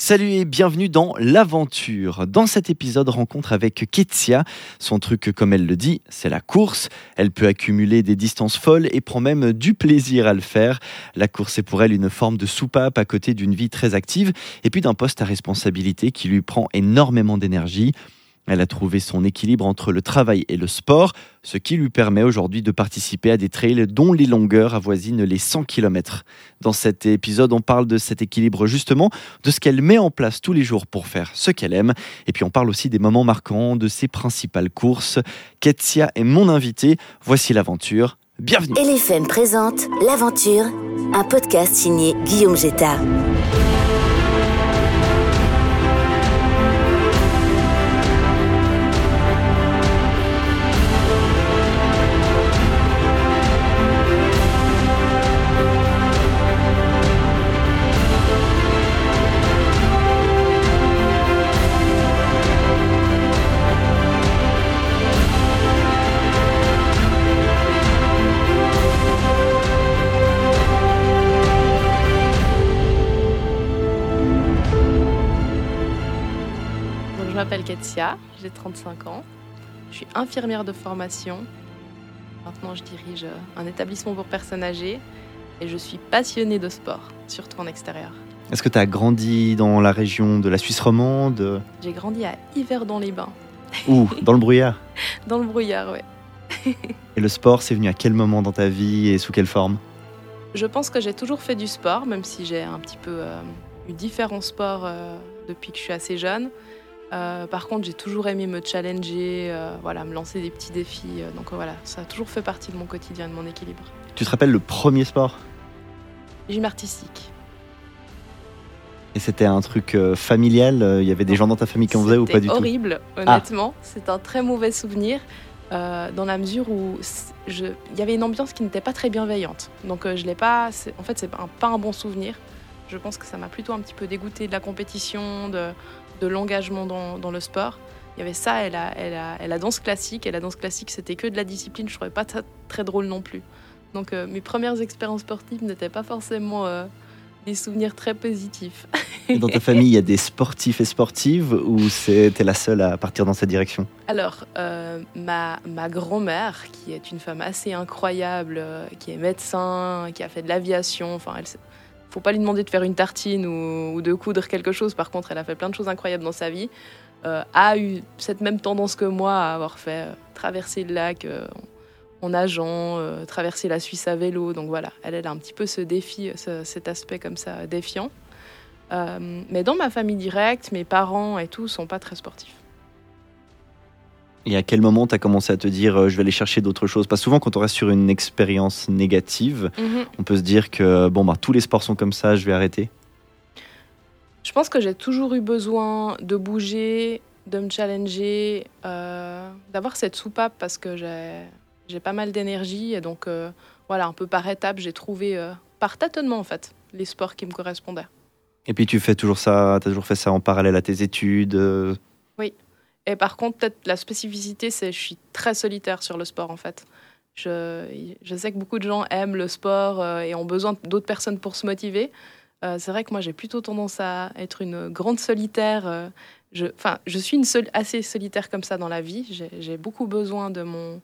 Salut et bienvenue dans l'aventure. Dans cet épisode, rencontre avec Ketsia. Son truc, comme elle le dit, c'est la course. Elle peut accumuler des distances folles et prend même du plaisir à le faire. La course est pour elle une forme de soupape à côté d'une vie très active et puis d'un poste à responsabilité qui lui prend énormément d'énergie. Elle a trouvé son équilibre entre le travail et le sport, ce qui lui permet aujourd'hui de participer à des trails dont les longueurs avoisinent les 100 km. Dans cet épisode, on parle de cet équilibre justement, de ce qu'elle met en place tous les jours pour faire ce qu'elle aime, et puis on parle aussi des moments marquants, de ses principales courses. Ketsia est mon invitée, voici l'aventure. Bienvenue. LFM présente L'aventure, un podcast signé Guillaume Jetta. 35 ans. Je suis infirmière de formation. Maintenant, je dirige un établissement pour personnes âgées et je suis passionnée de sport, surtout en extérieur. Est-ce que tu as grandi dans la région de la Suisse romande? J'ai grandi à Yverdon-les-Bains, Ou dans le brouillard? Dans le brouillard, ouais. Et le sport, c'est venu à quel moment dans ta vie et sous quelle forme? Je pense que j'ai toujours fait du sport, même si j'ai un petit peu euh, eu différents sports euh, depuis que je suis assez jeune. Euh, par contre, j'ai toujours aimé me challenger, euh, voilà, me lancer des petits défis. euh, donc voilà, ça a toujours fait partie de mon quotidien, de mon équilibre. Tu te rappelles le premier sport? Gym artistique. Et c'était un truc familial Il y avait des gens dans ta famille qui en faisaient ou pas du tout? Ah. horrible, honnêtement. C'est un très mauvais souvenir, dans la mesure où il y avait une ambiance qui n'était pas très bienveillante. Donc je l'ai pas. En fait, c'est pas un, pas un bon souvenir. Je pense que ça m'a plutôt un petit peu dégoûté de la compétition, de, de l'engagement dans, dans le sport. Il y avait ça et la, et, la, et la danse classique. Et la danse classique, c'était que de la discipline. Je trouvais pas ça très drôle non plus. Donc euh, mes premières expériences sportives n'étaient pas forcément euh, des souvenirs très positifs. Et Dans ta famille, il y a des sportifs et sportives ou c'était la seule à partir dans cette direction? Alors, euh, ma, ma grand-mère, qui est une femme assez incroyable, qui est médecin, qui a fait de l'aviation, enfin, elle faut pas lui demander de faire une tartine ou, de coudre quelque chose. Par contre, elle a fait plein de choses incroyables dans sa vie. euh, a eu cette même tendance que moi à avoir fait euh, traverser le lac euh, en nageant, traverser la Suisse à vélo. Donc voilà, elle, a un petit peu ce défi, ce- cet aspect comme ça défiant. Mais dans ma famille directe, mes parents et tout sont pas très sportifs. Et à quel moment tu as commencé à te dire euh, je vais aller chercher d'autres choses? Parce que souvent, quand on reste sur une expérience négative, Mhm. on peut se dire que bon, bah, tous les sports sont comme ça, je vais arrêter. Je pense que j'ai toujours eu besoin de bouger, de me challenger, euh, d'avoir cette soupape parce que j'ai pas mal d'énergie et donc euh, voilà, un peu par étapes, j'ai trouvé euh, par tâtonnement en fait les sports qui me correspondaient. Et puis tu fais toujours ça, tu as toujours fait ça en parallèle à tes études. euh, Et par contre, peut-être la spécificité, c'est que je suis très solitaire sur le sport en fait. Je, sais que beaucoup de gens aiment le sport euh, et ont besoin d'autres personnes pour se motiver. Euh, c'est vrai que moi, j'ai plutôt tendance à être une grande solitaire. euh, je, suis une assez solitaire comme ça dans la vie. J'ai beaucoup besoin de, mon,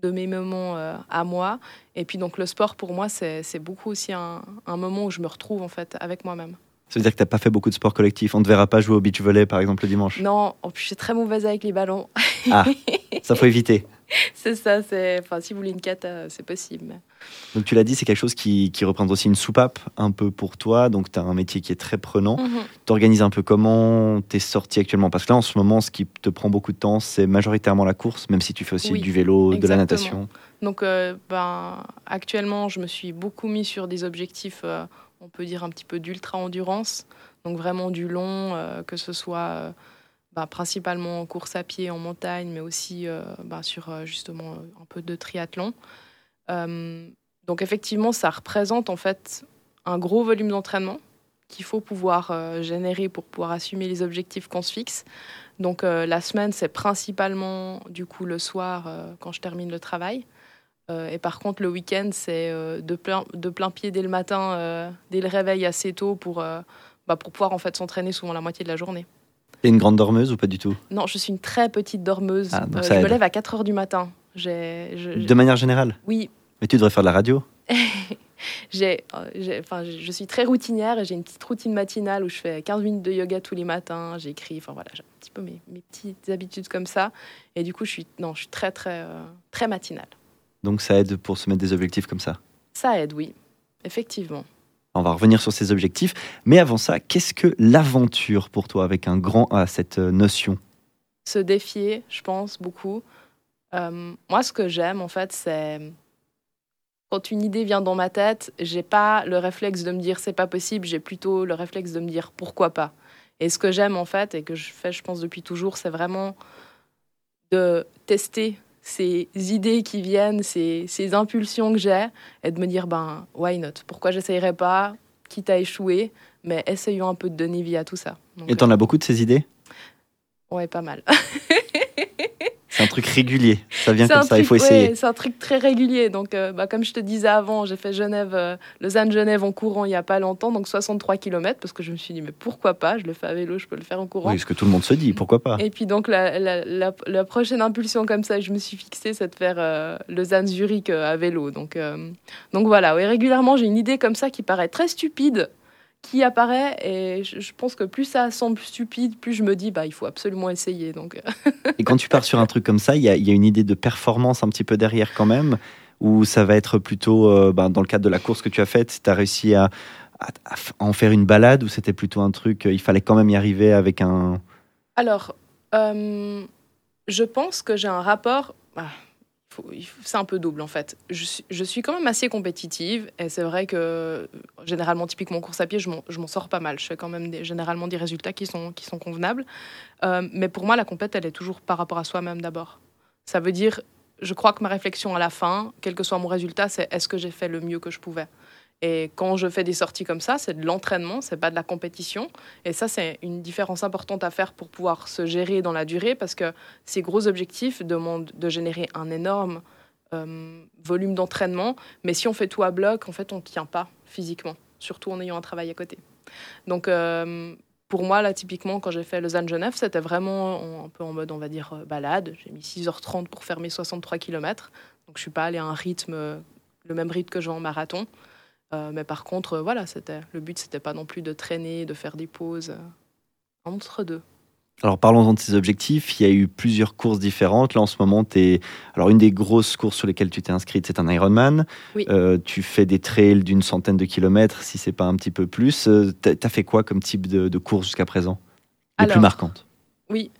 de mes moments euh, à moi. Et puis donc le sport, pour moi, c'est beaucoup aussi un, un moment où je me retrouve en fait avec moi-même. Ça veut dire que tu pas fait beaucoup de sports collectifs. On ne te verra pas jouer au beach volley, par exemple, le dimanche. Non, en plus, je suis très mauvaise avec les ballons. Ah, ça faut éviter. C'est ça, c'est. Enfin, si vous voulez une cata, c'est possible. Donc tu l'as dit, c'est quelque chose qui, qui représente aussi une soupape un peu pour toi. Donc tu as un métier qui est très prenant. Mhm. T'organises un peu comment T'es sorti actuellement? Parce que là, en ce moment, ce qui te prend beaucoup de temps, c'est majoritairement la course, même si tu fais aussi Oui, du vélo, de la natation. Donc, euh, ben, actuellement, je me suis beaucoup mis sur des objectifs, euh, on peut dire un petit peu d'ultra-endurance. Donc, vraiment du long, euh, que ce soit euh, ben, principalement en course à pied, en montagne, mais aussi euh, ben, sur justement un peu de triathlon. Donc, effectivement, ça représente en fait un gros volume d'entraînement qu'il faut pouvoir générer pour pouvoir assumer les objectifs qu'on se fixe. Donc la semaine, c'est principalement du coup le soir quand je termine le travail. Euh, et par contre, le week-end, c'est euh, de, plein, de plein pied dès le matin, euh, dès le réveil assez tôt pour, bah, pour pouvoir en fait s'entraîner souvent la moitié de la journée. T'es une grande dormeuse ou pas du tout? Non, je suis une très petite dormeuse. Ah, je me lève à 4 heures du matin. De manière générale? Oui, Mais tu devrais faire de la radio? J'ai, enfin, je suis très routinière et j'ai une petite routine matinale où je fais 15 minutes de yoga tous les matins. J'écris, enfin voilà, j'ai un petit peu mes, mes petites habitudes comme ça. Et du coup, je suis, non, je suis très, très, très matinale. Donc ça aide pour se mettre des objectifs comme ça. Ça aide, oui, effectivement. On va revenir sur ces objectifs. Mais avant ça, qu'est-ce que l'aventure pour toi avec un grand A, cette euh, notion? Se défier, je pense, beaucoup. Euh, moi, ce que j'aime, en fait, c'est quand une idée vient dans ma tête, j'ai pas le réflexe de me dire c'est pas possible, j'ai plutôt le réflexe de me dire pourquoi pas. Et ce que j'aime, en fait, et que je fais, je pense, depuis toujours, c'est vraiment de tester ces idées qui viennent, ces, ces impulsions que j'ai, et de me dire, ben, why not? Pourquoi j'essayerais pas, quitte à échouer, mais essayons un peu de donner vie à tout ça. Donc, Et t'en as beaucoup de ces idées? Euh, ouais, pas mal. C'est un truc régulier. Ça vient comme ça, il faut essayer. ouais, c'est un truc très régulier. Donc, euh, bah, comme je te disais avant, j'ai fait Genève, euh, Lausanne-Genève en courant il n'y a pas longtemps, donc 63 km, parce que je me suis dit, mais pourquoi pas Je le fais à vélo, je peux le faire en courant. Oui, ce que tout le monde se dit, pourquoi pas Et puis donc la, la, la- la prochaine impulsion comme ça, je me suis fixée, c'est de faire euh, Lausanne-Zurich euh, à vélo. Donc, donc voilà, ouais, régulièrement j'ai une idée comme ça qui paraît très stupide, qui apparaît, et je, pense que plus ça semble stupide, plus je me dis, bah il faut absolument essayer. Donc euh, Et quand tu pars sur un truc comme ça, il y, a- il y a une idée de performance un petit peu derrière quand même Ou ça va être plutôt, euh, ben, dans le cadre de la course que tu as faite, tu as réussi à, à- à f- en faire une balade ou c'était plutôt un truc, euh, il fallait quand même y arriver avec un... Alors, euh, je pense que j'ai un rapport. ah, il c'est un peu double en fait. Je suis, quand même assez compétitive et c'est vrai que généralement, typiquement course à pied, je m'en je m'en sors pas mal. Je fais quand même des- généralement des résultats qui sont, qui sont convenables. Euh, mais pour moi, la compète, elle est toujours par rapport à soi-même d'abord. Ça veut dire, je crois que ma réflexion à la fin, quel que soit mon résultat, c'est est-ce que j'ai fait le mieux que je pouvais? Et quand je fais des sorties comme ça, c'est de l'entraînement, c'est pas de la compétition. Et ça, c'est une différence importante à faire pour pouvoir se gérer dans la durée parce que ces gros objectifs demandent de générer un énorme euh, volume d'entraînement. Mais si on fait tout à bloc, en fait, on ne tient pas physiquement, surtout en ayant un travail à côté. Donc, euh, pour moi, là, typiquement, quand j'ai fait Lausanne-Genève, c'était vraiment en- un peu en mode, on va dire, euh, balade. J'ai mis 6h30 pour faire mes 63 km. Donc, je suis pas allée à un rythme, le même rythme que j'ai en marathon. Euh, mais par contre, euh, voilà, c'était le but, c'était pas non plus de traîner, de faire des pauses. euh, entre deux. Alors parlons-en de ces objectifs, il y a eu plusieurs courses différentes. Là en ce moment, es... Alors, une des grosses courses sur lesquelles tu t'es inscrite, c'est un Ironman. Oui. Euh, tu fais des trails d'une centaine de kilomètres, si c'est pas un petit peu plus. Euh, T'as as fait quoi comme type de, de course jusqu'à présent? Les plus marquantes? Oui.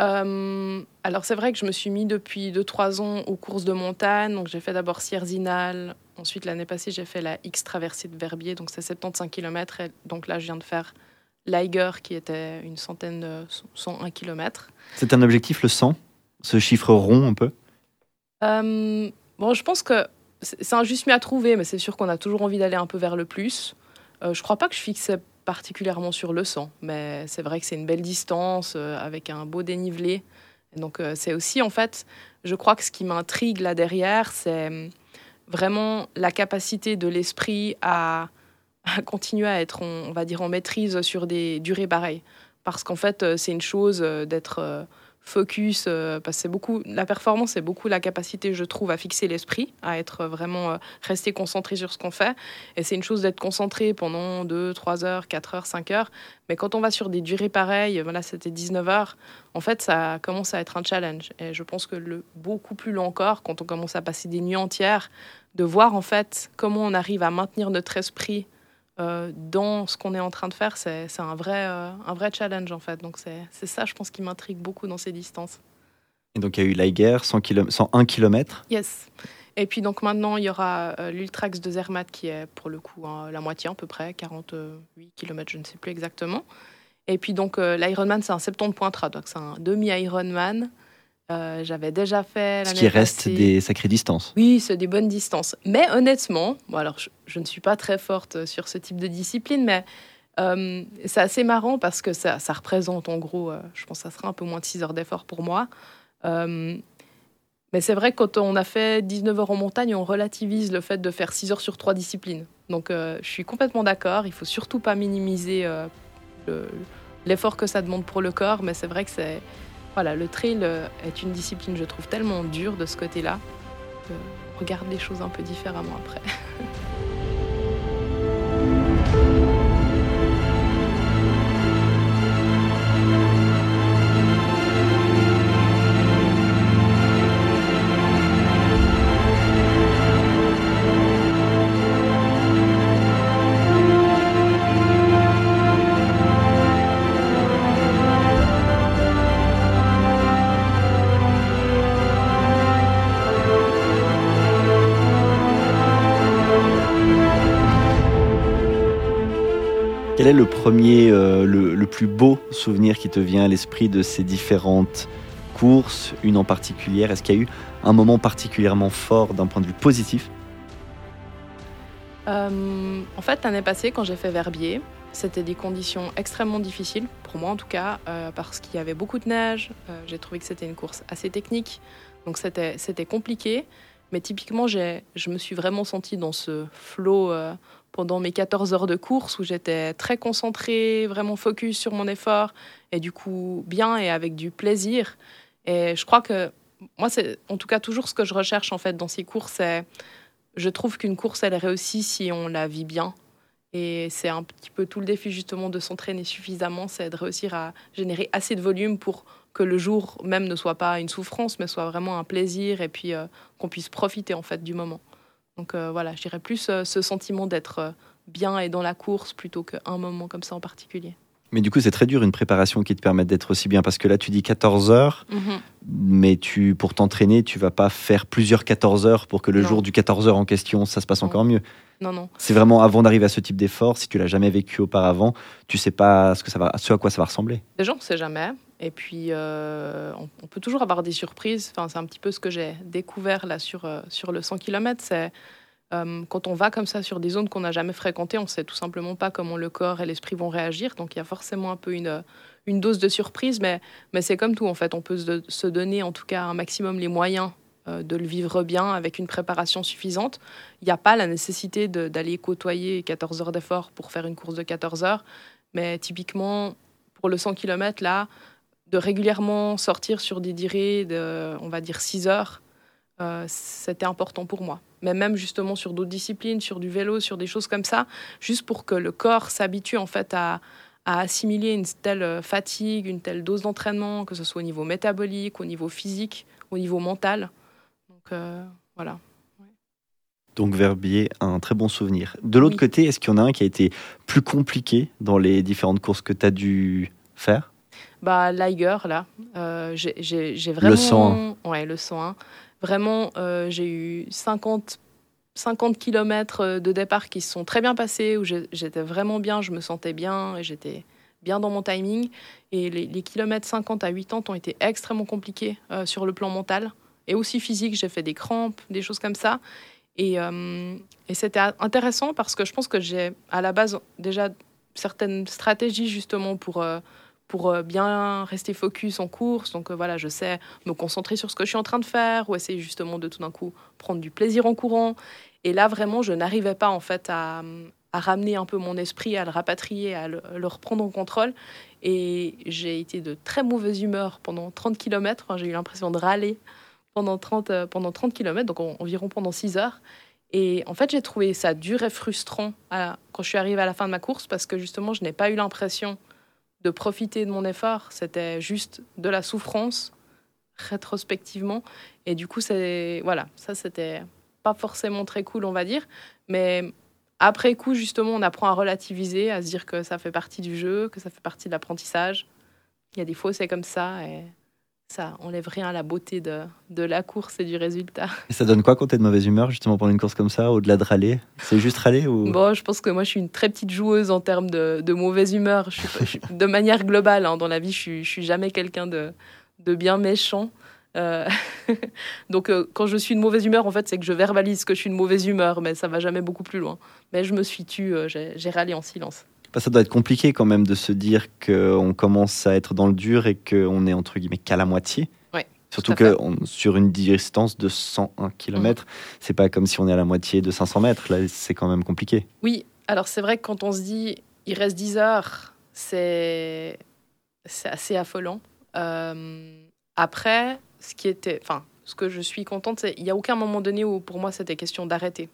Euh, alors c'est vrai que je me suis mis depuis 2-3 ans aux courses de montagne. Donc j'ai fait d'abord Sierzinal. Ensuite l'année passée j'ai fait la X traversée de Verbier. Donc c'est 75 km. Et donc là je viens de faire l'Aiger qui était une centaine de 101 km. C'est un objectif, le 100 Ce chiffre rond un peu? Euh, bon je pense que c'est c'est un juste mieux à trouver. Mais c'est sûr qu'on a toujours envie d'aller un peu vers le plus. Euh, je crois pas que je fixais particulièrement sur le 100. Mais c'est vrai que c'est une belle distance euh, avec un beau dénivelé. Donc euh, c'est aussi en fait, je crois que ce qui m'intrigue là derrière, c'est hum, vraiment la capacité de l'esprit à, continuer à être, on, on va dire, en maîtrise sur des durées pareilles. Parce qu'en fait, euh, c'est une chose d'être focus, euh, parce que c'est beaucoup, la performance, c'est beaucoup la capacité, je trouve, à fixer l'esprit, à être vraiment euh, resté concentré sur ce qu'on fait. Et c'est une chose d'être concentré pendant 2, 3 heures, 4 heures, 5 heures. Mais quand on va sur des durées pareilles, voilà, c'était 19 heures, en fait, ça commence à être un challenge. Et je pense que le beaucoup plus long encore, quand on commence à passer des nuits entières, de voir en fait comment on arrive à maintenir notre esprit euh, dans ce qu'on est en train de faire, c'est un, vrai, euh, un vrai challenge en fait. Donc c'est c'est ça, je pense, qui m'intrigue beaucoup dans ces distances. Et donc il y a eu l'Aiger, 100 km, 101 km. Yes. Et puis donc maintenant, il y aura euh, l'Ultrax de Zermatt qui est pour le coup hein, la moitié à peu près, 48 km, je ne sais plus exactement. Et puis donc euh, l'Ironman, c'est un 70.3, donc c'est un demi-Ironman. Euh, J'avais déjà fait Ce qui reste passée. des sacrées distances. Oui, c'est des bonnes distances. Mais honnêtement, bon alors je, je ne suis pas très forte sur ce type de discipline, mais euh, c'est assez marrant parce que ça, ça représente en gros, euh, je pense que ça sera un peu moins de 6 heures d'effort pour moi. Euh, mais c'est vrai que quand on a fait 19 heures en montagne, on relativise le fait de faire 6 heures sur 3 disciplines. Donc euh, je suis complètement d'accord, il faut surtout pas minimiser euh, l'effort que ça demande pour le corps, mais c'est vrai que c'est voilà, le trail euh, est une discipline, je trouve, tellement dure de ce côté-là. regarde les choses un peu différemment après. Quel est le premier, euh, le, plus beau souvenir qui te vient à l'esprit de ces différentes courses, une en particulier Est-ce qu'il y a eu un moment particulièrement fort d'un point de vue positif? Euh, En fait, l'année passée, quand j'ai fait Verbier, c'était des conditions extrêmement difficiles, pour moi en tout cas, euh, parce qu'il y avait beaucoup de neige. j'ai trouvé que c'était une course assez technique, donc c'était compliqué. Mais typiquement, je me suis vraiment sentie dans ce flot pendant mes 14 heures de course où j'étais très concentrée, vraiment focus sur mon effort et du coup bien et avec du plaisir. Et je crois que moi, c'est en tout cas toujours ce que je recherche en fait dans ces courses. Je trouve qu'une course, elle réussit si on la vit bien. Et c'est un petit peu tout le défi justement de s'entraîner suffisamment, c'est de réussir à générer assez de volume pour que le jour même ne soit pas une souffrance, mais soit vraiment un plaisir et puis euh, qu'on puisse profiter en fait du moment. Donc euh, voilà, je dirais plus euh, ce sentiment d'être bien et dans la course plutôt qu'un moment comme ça en particulier. Mais du coup, c'est très dur une préparation qui te permette d'être aussi bien parce que là, tu dis 14 heures, mhm. mais tu, pour t'entraîner, tu vas pas faire plusieurs 14 heures pour que le jour du 14 heures en question, ça se passe encore mieux. Non, non. C'est vraiment avant d'arriver à ce type d'effort, si tu l'as jamais vécu auparavant, tu sais pas ce, que ça va, ce à quoi ça va ressembler. Déjà, on ne sait jamais. Et puis, euh, on, peut toujours avoir des surprises. Enfin, c'est un petit peu ce que j'ai découvert là sur, euh, sur le 100 km. C'est euh, quand on va comme ça sur des zones qu'on n'a jamais fréquentées, on ne sait tout simplement pas comment le corps et l'esprit vont réagir. Donc, il y a forcément un peu une, une dose de surprise. Mais, c'est comme tout, en fait. On peut se, donner, en tout cas, un maximum les moyens de le vivre bien avec une préparation suffisante. Il n'y a pas la nécessité d'aller côtoyer 14 heures d'effort pour faire une course de 14 heures. Mais typiquement, pour le 100 km, là, de régulièrement sortir sur des durées de, on va dire, 6 heures, euh, c'était important pour moi. Mais même justement sur d'autres disciplines, sur du vélo, sur des choses comme ça, juste pour que le corps s'habitue en fait à, assimiler une telle fatigue, une telle dose d'entraînement, que ce soit au niveau métabolique, au niveau physique, au niveau mental. Donc euh, voilà. Donc Verbier, un très bon souvenir. De l'autre côté, est-ce qu'il y en a un qui a été plus compliqué dans les différentes courses que tu as dû faire? Bah, Liger, là, euh, j'ai vraiment. Le 101. Ouais, le 101. Vraiment, euh, j'ai eu 50, 50 km de départ qui se sont très bien passés, où j'étais vraiment bien, je me sentais bien et j'étais bien dans mon timing. Et les, kilomètres 50 à 80 ont été extrêmement compliqués euh, sur le plan mental et aussi physique. J'ai fait des crampes, des choses comme ça. Et, et c'était intéressant parce que je pense que j'ai à la base déjà certaines stratégies justement pour pour euh, bien rester focus en course. Donc euh, voilà, je sais me concentrer sur ce que je suis en train de faire ou essayer justement de tout d'un coup prendre du plaisir en courant. Et là, vraiment, je n'arrivais pas en fait à, ramener un peu mon esprit, à le rapatrier, à le, reprendre en contrôle. Et j'ai été de très mauvaise humeur pendant 30 km. j'ai eu l'impression de râler pendant 30, euh, pendant 30 km, donc environ pendant 6 heures. Et en fait, j'ai trouvé ça dur et frustrant quand je suis arrivée à la fin de ma course parce que justement, je n'ai pas eu l'impression de profiter de mon effort, c'était juste de la souffrance rétrospectivement. Et du coup, c'est voilà, ça c'était pas forcément très cool, on va dire. Mais après coup, justement, on apprend à relativiser, à se dire que ça fait partie du jeu, que ça fait partie de l'apprentissage. Il y a des fois, c'est comme ça. Et ça enlève rien à la beauté de, de la course et du résultat. Et ça donne quoi quand tu es de mauvaise humeur, justement, pendant une course comme ça, au-delà de râler? C'est juste râler ou... Bon, je pense que moi, je suis une très petite joueuse en termes de, de mauvaise humeur. Je suis, de manière globale, hein, dans la vie, je suis, je suis jamais quelqu'un de, de bien méchant. Euh, donc, euh, quand je suis de mauvaise humeur, en fait, c'est que je verbalise que je suis de mauvaise humeur, mais ça va jamais beaucoup plus loin. Mais je me suis tue, euh, j'ai râlé en silence. Bah, ça doit être compliqué quand même de se dire qu'on commence à être dans le dur et qu'on est entre guillemets qu'à la moitié. Surtout que sur une distance de 101 km, mhm. c'est pas comme si on est à la moitié de 500 mètres. Là, c'est quand même compliqué. Oui, alors c'est vrai que quand on se dit il reste 10 heures, c'est assez affolant. Euh, après, ce qui était, enfin, ce que je suis contente, c'est il n'y a aucun moment donné où pour moi c'était question d'arrêter.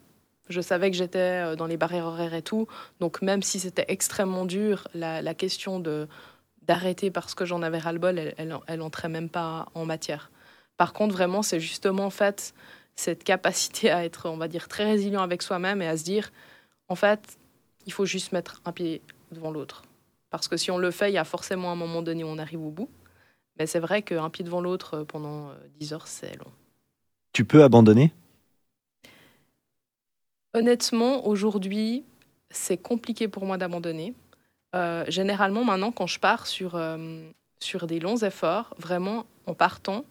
Je savais que j'étais euh, dans les barrières horaires et tout, donc même si c'était extrêmement dur, la, question de d'arrêter parce que j'en avais ras-le-bol, elle, elle, même pas en matière. Par contre, vraiment, c'est justement en fait cette capacité à être, on va dire, très résilient avec soi-même et à se dire, en fait, il faut juste mettre un pied devant l'autre. Parce que si on le fait, il y a forcément un moment donné où on arrive au bout. Mais c'est vrai qu'un pied devant l'autre euh, pendant 10 euh, heures, c'est long. Tu peux abandonner? Honnêtement, aujourd'hui, c'est compliqué pour moi d'abandonner. Euh, généralement, maintenant, quand je pars sur, sur des longs efforts, vraiment, en partant,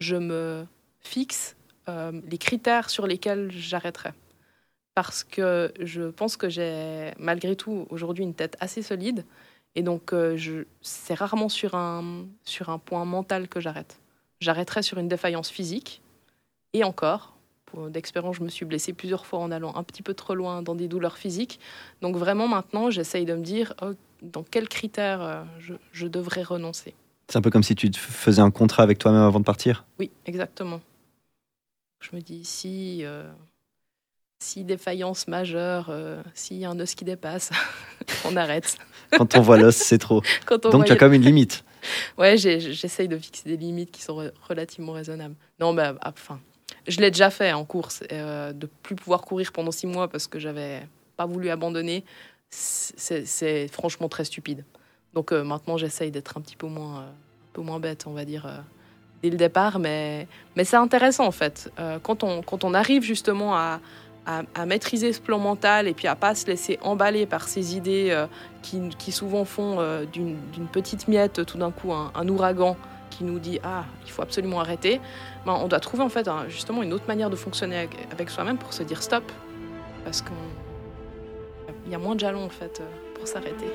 je me fixe les critères sur lesquels j'arrêterai. Parce que je pense que j'ai, malgré tout, aujourd'hui une tête assez solide et donc, euh, c'est rarement sur un, sur un point mental que j'arrête. J'arrêterai sur une défaillance physique. Et encore, d'expérience, je me suis blessée plusieurs fois en allant un petit peu trop loin dans des douleurs physiques. Donc, vraiment, maintenant, j'essaye de me dire oh, dans quels critères euh, je, devrais renoncer. C'est un peu comme si tu faisais un contrat avec toi-même avant de partir? Oui, exactement. Je me dis, si, euh, si défaillance majeure, s'il y a un os qui dépasse, on arrête. Quand on voit l'os, c'est trop. Donc tu as quand même une limite. Ouais, j'essaye de fixer des limites qui sont relativement raisonnables. Non, mais ah, enfin, je l'ai déjà fait en course. Euh, de plus pouvoir courir pendant six mois parce que j'avais pas voulu abandonner, c'est franchement très stupide. Donc euh, maintenant, j'essaye d'être un petit peu moins, euh, un peu moins bête, on va dire, euh, dès le départ. Mais, mais c'est intéressant en fait. quand, on, quand on arrive justement à, à, maîtriser ce plan mental et puis à pas se laisser emballer par ces idées euh, qui, souvent font d'une petite miette tout d'un coup un, ouragan qui nous dit ah il faut absolument arrêter ben, on doit trouver en fait justement une autre manière de fonctionner avec, soi-même pour se dire stop parce qu'il y a moins de jalons en fait euh, pour s'arrêter.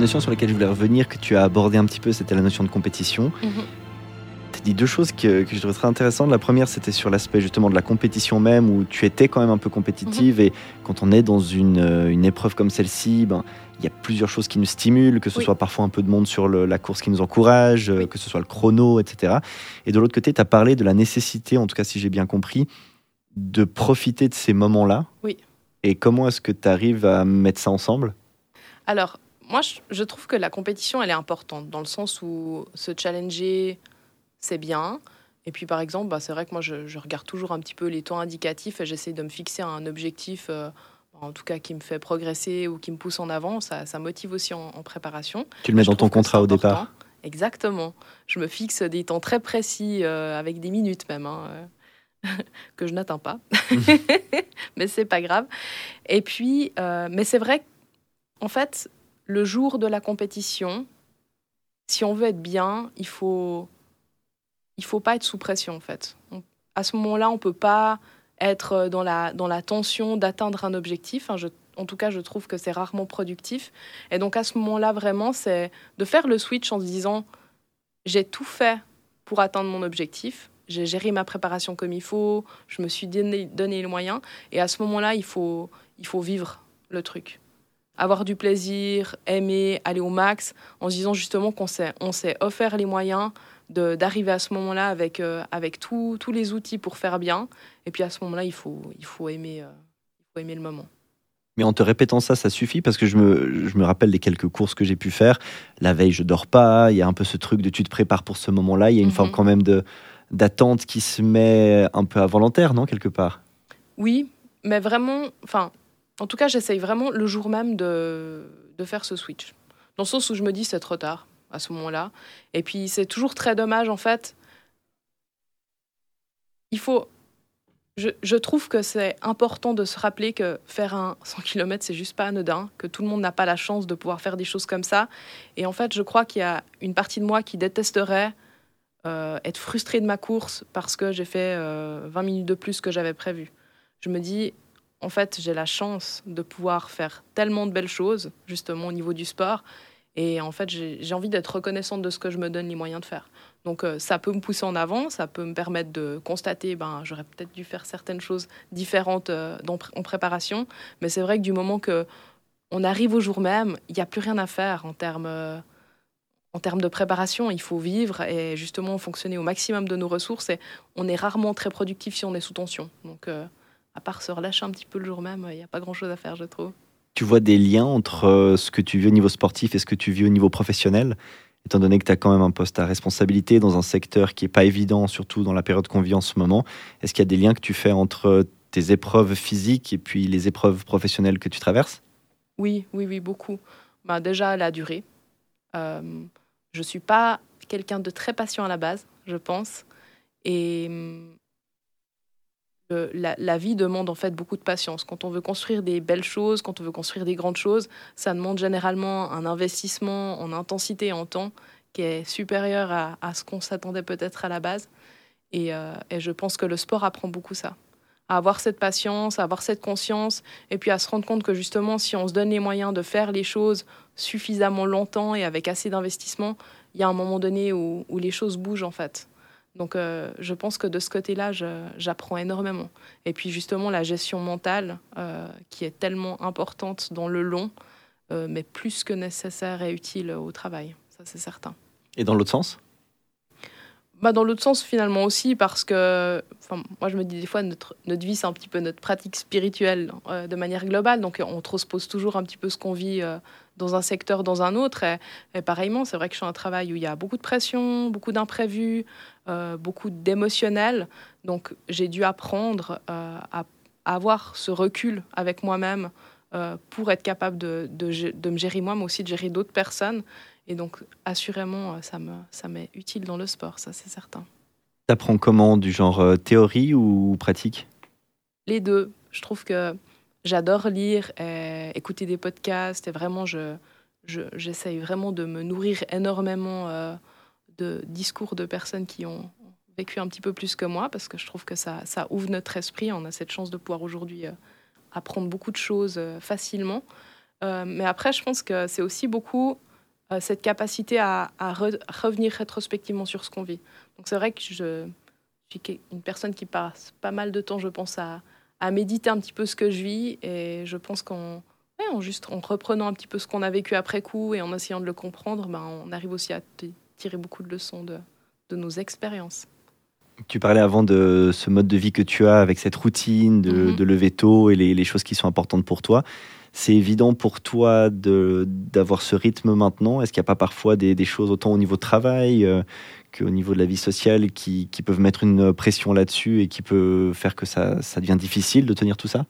Notion sur laquelle je voulais revenir, que tu as abordé un petit peu, c'était la notion de compétition. Mhm. Tu as dit deux choses que, je trouvais très intéressantes. La première, c'était sur l'aspect justement de la compétition même, où tu étais quand même un peu compétitive. Mhm. Et quand on est dans une, euh, une épreuve comme celle-ci, ben, il y a plusieurs choses qui nous stimulent, que ce soit parfois un peu de monde sur la course qui nous encourage, euh, que ce soit le chrono, etc. Et de l'autre côté, tu as parlé de la nécessité, en tout cas si j'ai bien compris, de profiter de ces moments-là. Oui. Et comment est-ce que tu arrives à mettre ça ensemble? Alors, moi, je, trouve que la compétition, elle est importante, dans le sens où se challenger, c'est bien. Et puis, par exemple, bah, c'est vrai que moi, je, regarde toujours un petit peu les temps indicatifs et j'essaie de me fixer un objectif, euh, en tout cas, qui me fait progresser ou qui me pousse en avant. Ça, ça motive aussi en, préparation. Tu le mets dans ton contrat au départ Exactement. Je me fixe des temps très précis, euh, avec des minutes même, hein, euh, que je n'atteins pas. mais c'est pas grave. Et puis, mais c'est vrai en fait, le jour de la compétition, si on veut être bien, il faut il faut pas être sous pression en fait. à ce moment-là, on peut pas être dans la dans la tension d'atteindre un objectif. en tout cas, je trouve que c'est rarement productif. Et donc à ce moment-là, vraiment, c'est de faire le switch en se disant j'ai tout fait pour atteindre mon objectif. J'ai géré ma préparation comme il faut, je me suis donné, donné les moyens. Et à ce moment-là, il faut, il faut vivre le truc avoir du plaisir, aimer, aller au max, en se disant justement qu'on s'est, on s'est offert les moyens d'arriver à ce moment-là avec, euh, avec tous les outils pour faire bien. Et puis à ce moment-là, il faut, il faut, aimer, euh, il faut aimer le moment. Mais en te répétant ça, ça suffit? Parce que je me, je me rappelle des quelques courses que j'ai pu faire. La veille, je dors pas. Il y a un peu ce truc de tu te prépares pour ce moment-là. Il y a une forme mhm. quand même de d'attente qui se met un peu involontaire, non, quelque part? Oui, mais vraiment, enfin, en tout cas, j'essaye vraiment le jour même de, faire ce switch. Dans le sens où je me dis c'est trop tard à ce moment-là. Et puis c'est toujours très dommage en fait. Il faut, je, trouve que c'est important de se rappeler que faire un 100 km, c'est juste pas anodin, que tout le monde n'a pas la chance de pouvoir faire des choses comme ça. Et en fait, je crois qu'il y a une partie de moi qui détesterait euh, être frustrée de ma course parce que j'ai fait 20 euh, minutes de plus que j'avais prévu. Je me dis, en fait, j'ai la chance de pouvoir faire tellement de belles choses, justement au niveau du sport. Et en fait, j'ai envie d'être reconnaissante de ce que je me donne les moyens de faire. Donc euh, ça peut me pousser en avant, ça peut me permettre de constater, ben j'aurais peut-être dû faire certaines choses différentes euh, en préparation, mais c'est vrai que du moment que on arrive au jour même, il n'y a plus rien à faire en termes euh, en termes de préparation, il faut vivre et justement fonctionner au maximum de nos ressources. Et on est rarement très productif si on est sous tension. Donc, à part se relâcher un petit peu le jour même, il n'y a pas grand-chose à faire, je trouve. Tu vois des liens entre ce que tu vis au niveau sportif et ce que tu vis au niveau professionnel étant donné que tu as quand même un poste à responsabilité dans un secteur qui n'est pas évident, surtout dans la période qu'on vit en ce moment, est-ce qu'il y a des liens que tu fais entre tes épreuves physiques et puis les épreuves professionnelles que tu traverses? Oui, oui, oui, beaucoup. Bah, déjà, la durée. Euh, je ne suis pas quelqu'un de très patient à la base, je pense. Et la, vie demande en fait beaucoup de patience. Quand on veut construire des belles choses, quand on veut construire des grandes choses, ça demande généralement un investissement en intensité en temps qui est supérieur à, ce qu'on s'attendait peut-être à la base. Euh, et, je pense que le sport apprend beaucoup ça. Avoir cette patience, avoir cette conscience, et puis à se rendre compte que justement, si on se donne les moyens de faire les choses suffisamment longtemps et avec assez d'investissement, il y a un moment donné où les choses bougent en fait. Donc euh, je pense que de ce côté-là, j'apprends énormément. Et puis justement, la gestion mentale, euh, qui est tellement importante dans le long, euh, mais plus que nécessaire et utile au travail, ça c'est certain. Et dans l'autre sens? Bah, dans l'autre sens, finalement aussi, parce que moi, je me dis des fois, notre, notre vie, c'est un petit peu notre pratique spirituelle de manière globale. Donc, on transpose toujours un petit peu ce qu'on vit dans un secteur, dans un autre. Et, pareillement, c'est vrai que je suis un travail où il y a beaucoup de pression, beaucoup d'imprévus, beaucoup d'émotionnel. Donc, j'ai dû apprendre à, avoir ce recul avec moi-même pour être capable de, de, de me gérer moi, mais aussi de gérer d'autres personnes. Et donc, assurément, ça m'est ça utile dans le sport, ça c'est certain. T'apprends comment Du genre euh, théorie ou pratique? Les deux. Je trouve que j'adore lire, et écouter des podcasts, et vraiment, je, j'essaye vraiment de me nourrir énormément euh, discours de personnes qui ont vécu un petit peu plus que moi, parce que je trouve que ça, ouvre notre esprit. On a cette chance de pouvoir aujourd'hui euh, apprendre beaucoup de choses facilement. mais après, je pense que c'est aussi beaucoup euh, cette capacité à, revenir rétrospectivement sur ce qu'on vit. Donc c'est vrai que je, suis une personne qui passe pas mal de temps, je pense, à, méditer un petit peu ce que je vis. Et je pense qu'en en juste en reprenant un petit peu ce qu'on a vécu après coup et en essayant de le comprendre, ben, on arrive aussi à tirer beaucoup de leçons de, nos expériences. Tu parlais avant de ce mode de vie que tu as avec cette routine de, mm-hmm. lever tôt et les, les, choses qui sont importantes pour toi. C'est évident pour toi d'avoir ce rythme maintenant? Est-ce qu'il n'y a pas parfois des, choses autant au niveau de travail euh, qu'au niveau de la vie sociale qui, peuvent mettre une pression là-dessus et qui peut faire que ça, ça devient difficile de tenir tout ça?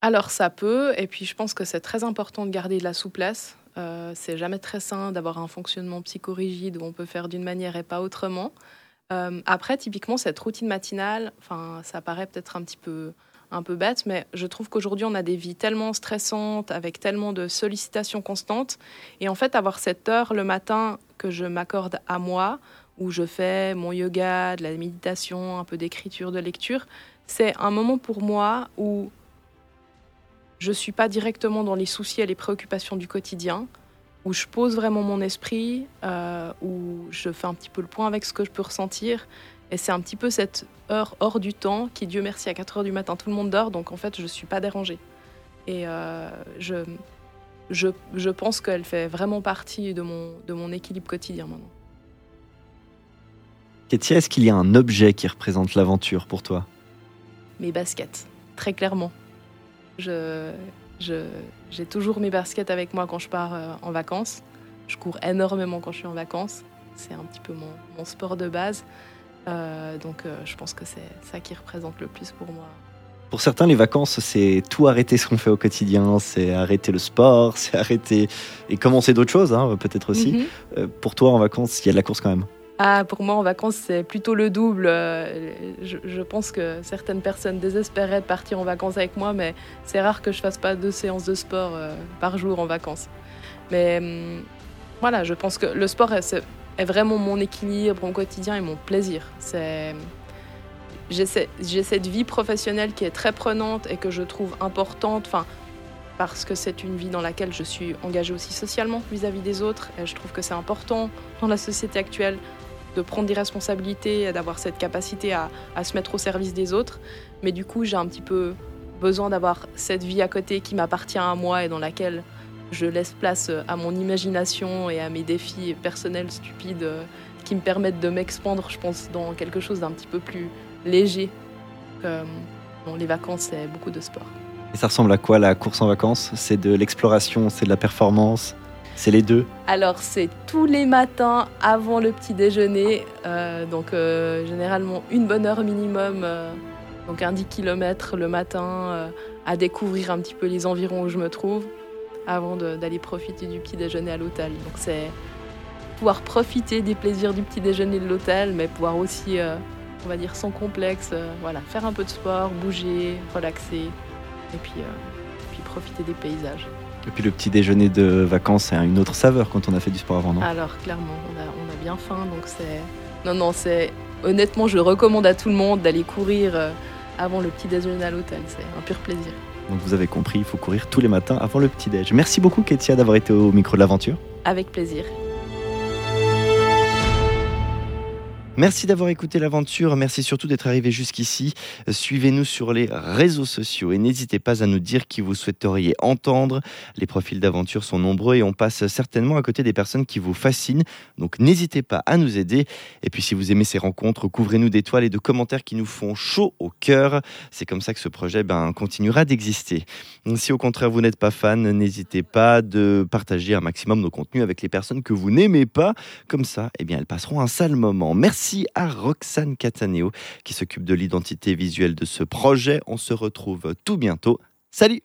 Alors ça peut, et puis je pense que c'est très important de garder de la souplesse. Euh, c'est jamais très sain d'avoir un fonctionnement psychorigide où on peut faire d'une manière et pas autrement. Euh, après, typiquement, cette routine matinale, ça paraît peut-être un petit peu un peu bête, mais je trouve qu'aujourd'hui, on a des vies tellement stressantes, avec tellement de sollicitations constantes. Et en fait, avoir cette heure le matin que je m'accorde à moi, où je fais mon yoga, de la méditation, un peu d'écriture, de lecture, c'est un moment pour moi où je ne suis pas directement dans les soucis et les préoccupations du quotidien, où je pose vraiment mon esprit, euh, où je fais un petit peu le point avec ce que je peux ressentir, et c'est un petit peu cette heure hors du temps qui, Dieu merci, à 4 heures du matin, tout le monde dort, donc en fait, je ne suis pas dérangée. Et euh, je, je, je, pense qu'elle fait vraiment partie de mon, de mon équilibre quotidien maintenant. Kétia, est-ce qu'il y a un objet qui représente l'aventure pour toi? Mes baskets, très clairement. Je, j'ai toujours mes baskets avec moi quand je pars euh, en vacances. Je cours énormément quand je suis en vacances. C'est un petit peu mon, mon sport de base. Euh, donc euh, je pense que c'est ça qui représente le plus pour moi. Pour certains, les vacances, c'est tout arrêter ce qu'on fait au quotidien, c'est arrêter le sport, c'est arrêter et commencer d'autres choses, hein, peut-être aussi. Mhm. Euh, pour toi, en vacances, il y a de la course quand même ah, pour moi, en vacances, c'est plutôt le double. Euh, je, pense que certaines personnes désespéraient de partir en vacances avec moi, mais c'est rare que je fasse pas deux séances de sport euh, par jour en vacances. Mais hum, voilà, je pense que le sport est, vraiment mon équilibre, mon quotidien et mon plaisir. C'est j'ai cette vie professionnelle qui est très prenante et que je trouve importante. Enfin, parce que c'est une vie dans laquelle je suis engagée aussi socialement vis-à-vis des autres. Et je trouve que c'est important dans la société actuelle de prendre des responsabilités d'avoir cette capacité à, se mettre au service des autres. Mais du coup, j'ai un petit peu besoin d'avoir cette vie à côté qui m'appartient à moi et dans laquelle je laisse place à mon imagination et à mes défis personnels stupides qui me permettent de m'expandre, je pense, dans quelque chose d'un petit peu plus léger. bon, les vacances, c'est beaucoup de sport. Et ça ressemble à quoi la course en vacances? C'est de l'exploration, c'est de la performance? C'est les deux Alors, c'est tous les matins avant le petit déjeuner. Euh, donc, euh, généralement, une bonne heure minimum. Euh, donc, un 10 km le matin à découvrir un petit peu les environs où je me trouve avant d'aller profiter du petit déjeuner à l'hôtel. Donc, c'est pouvoir profiter des plaisirs du petit déjeuner de l'hôtel, mais pouvoir aussi, on va dire, sans complexe, voilà, faire un peu de sport, bouger, relaxer et puis, puis profiter des paysages. Et puis le petit déjeuner de vacances, c'est une autre saveur quand on a fait du sport avant, non? Alors clairement, on a, bien faim, donc c'est... Non, non, c'est... Honnêtement, je recommande à tout le monde d'aller courir euh, avant le petit déjeuner à l'hôtel. C'est un pur plaisir. Donc vous avez compris, il faut courir tous les matins avant le petit déj. Merci beaucoup Ketia d'avoir été au micro de l'aventure. Avec plaisir. Merci d'avoir écouté l'aventure, merci surtout d'être arrivé jusqu'ici. Suivez-nous sur les réseaux sociaux et n'hésitez pas à nous dire qui vous souhaiteriez entendre. Les profils d'aventure sont nombreux et on passe certainement à côté des personnes qui vous fascinent, donc n'hésitez pas à nous aider. Et puis si vous aimez ces rencontres, couvrez-nous d'étoiles et de commentaires qui nous font chaud au cœur. C'est comme ça que ce projet ben, continuera d'exister. Si au contraire vous n'êtes pas fan, n'hésitez pas de partager un maximum nos contenus avec les personnes que vous n'aimez pas. Comme ça, eh bien, elles passeront un sale moment. Merci Merci à Roxane Cataneo qui s'occupe de l'identité visuelle de ce projet. On se retrouve tout bientôt. Salut